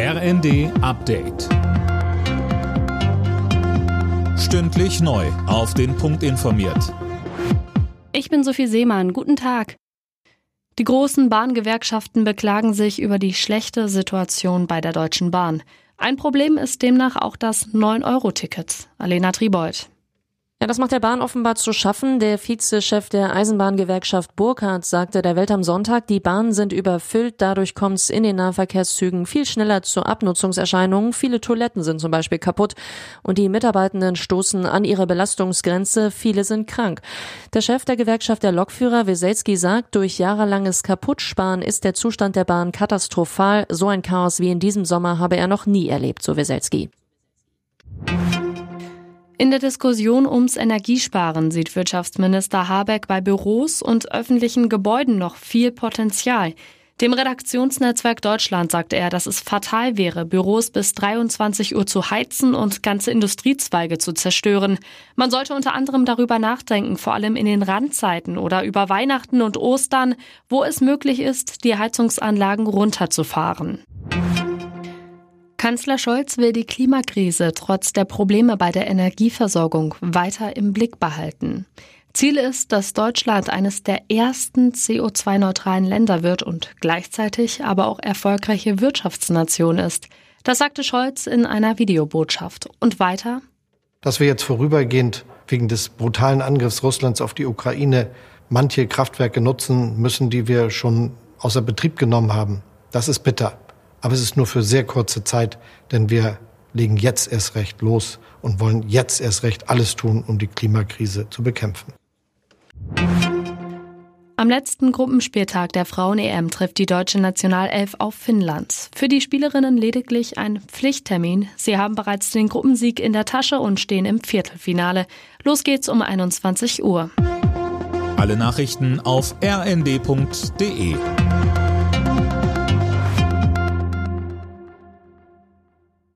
RND Update. Stündlich neu. Auf den Punkt informiert. Ich bin Sophie Seemann. Guten Tag. Die großen Bahngewerkschaften beklagen sich über die schlechte Situation bei der Deutschen Bahn. Ein Problem ist demnach auch das 9-Euro-Ticket. Alena Tribold. Das macht der Bahn offenbar zu schaffen. Der Vizechef der Eisenbahngewerkschaft Burkhardt sagte der Welt am Sonntag, die Bahnen sind überfüllt, dadurch kommt es in den Nahverkehrszügen viel schneller zu Abnutzungserscheinungen. Viele Toiletten sind zum Beispiel kaputt und die Mitarbeitenden stoßen an ihre Belastungsgrenze, viele sind krank. Der Chef der Gewerkschaft der Lokführer, Weselski, sagt, durch jahrelanges Kaputtsparen ist der Zustand der Bahn katastrophal. So ein Chaos wie in diesem Sommer habe er noch nie erlebt, so Weselski. In der Diskussion ums Energiesparen sieht Wirtschaftsminister Habeck bei Büros und öffentlichen Gebäuden noch viel Potenzial. Dem Redaktionsnetzwerk Deutschland sagte er, dass es fatal wäre, Büros bis 23 Uhr zu heizen und ganze Industriezweige zu zerstören. Man sollte unter anderem darüber nachdenken, vor allem in den Randzeiten oder über Weihnachten und Ostern, wo es möglich ist, die Heizungsanlagen runterzufahren. Kanzler Scholz will die Klimakrise trotz der Probleme bei der Energieversorgung weiter im Blick behalten. Ziel ist, dass Deutschland eines der ersten CO2-neutralen Länder wird und gleichzeitig aber auch erfolgreiche Wirtschaftsnation ist. Das sagte Scholz in einer Videobotschaft. Und weiter? Dass wir jetzt vorübergehend wegen des brutalen Angriffs Russlands auf die Ukraine manche Kraftwerke nutzen müssen, die wir schon außer Betrieb genommen haben, das ist bitter. Aber es ist nur für sehr kurze Zeit, denn wir legen jetzt erst recht los und wollen jetzt erst recht alles tun, um die Klimakrise zu bekämpfen. Am letzten Gruppenspieltag der Frauen-EM trifft die deutsche Nationalelf auf Finnland. Für die Spielerinnen lediglich ein Pflichttermin. Sie haben bereits den Gruppensieg in der Tasche und stehen im Viertelfinale. Los geht's um 21 Uhr. Alle Nachrichten auf rnd.de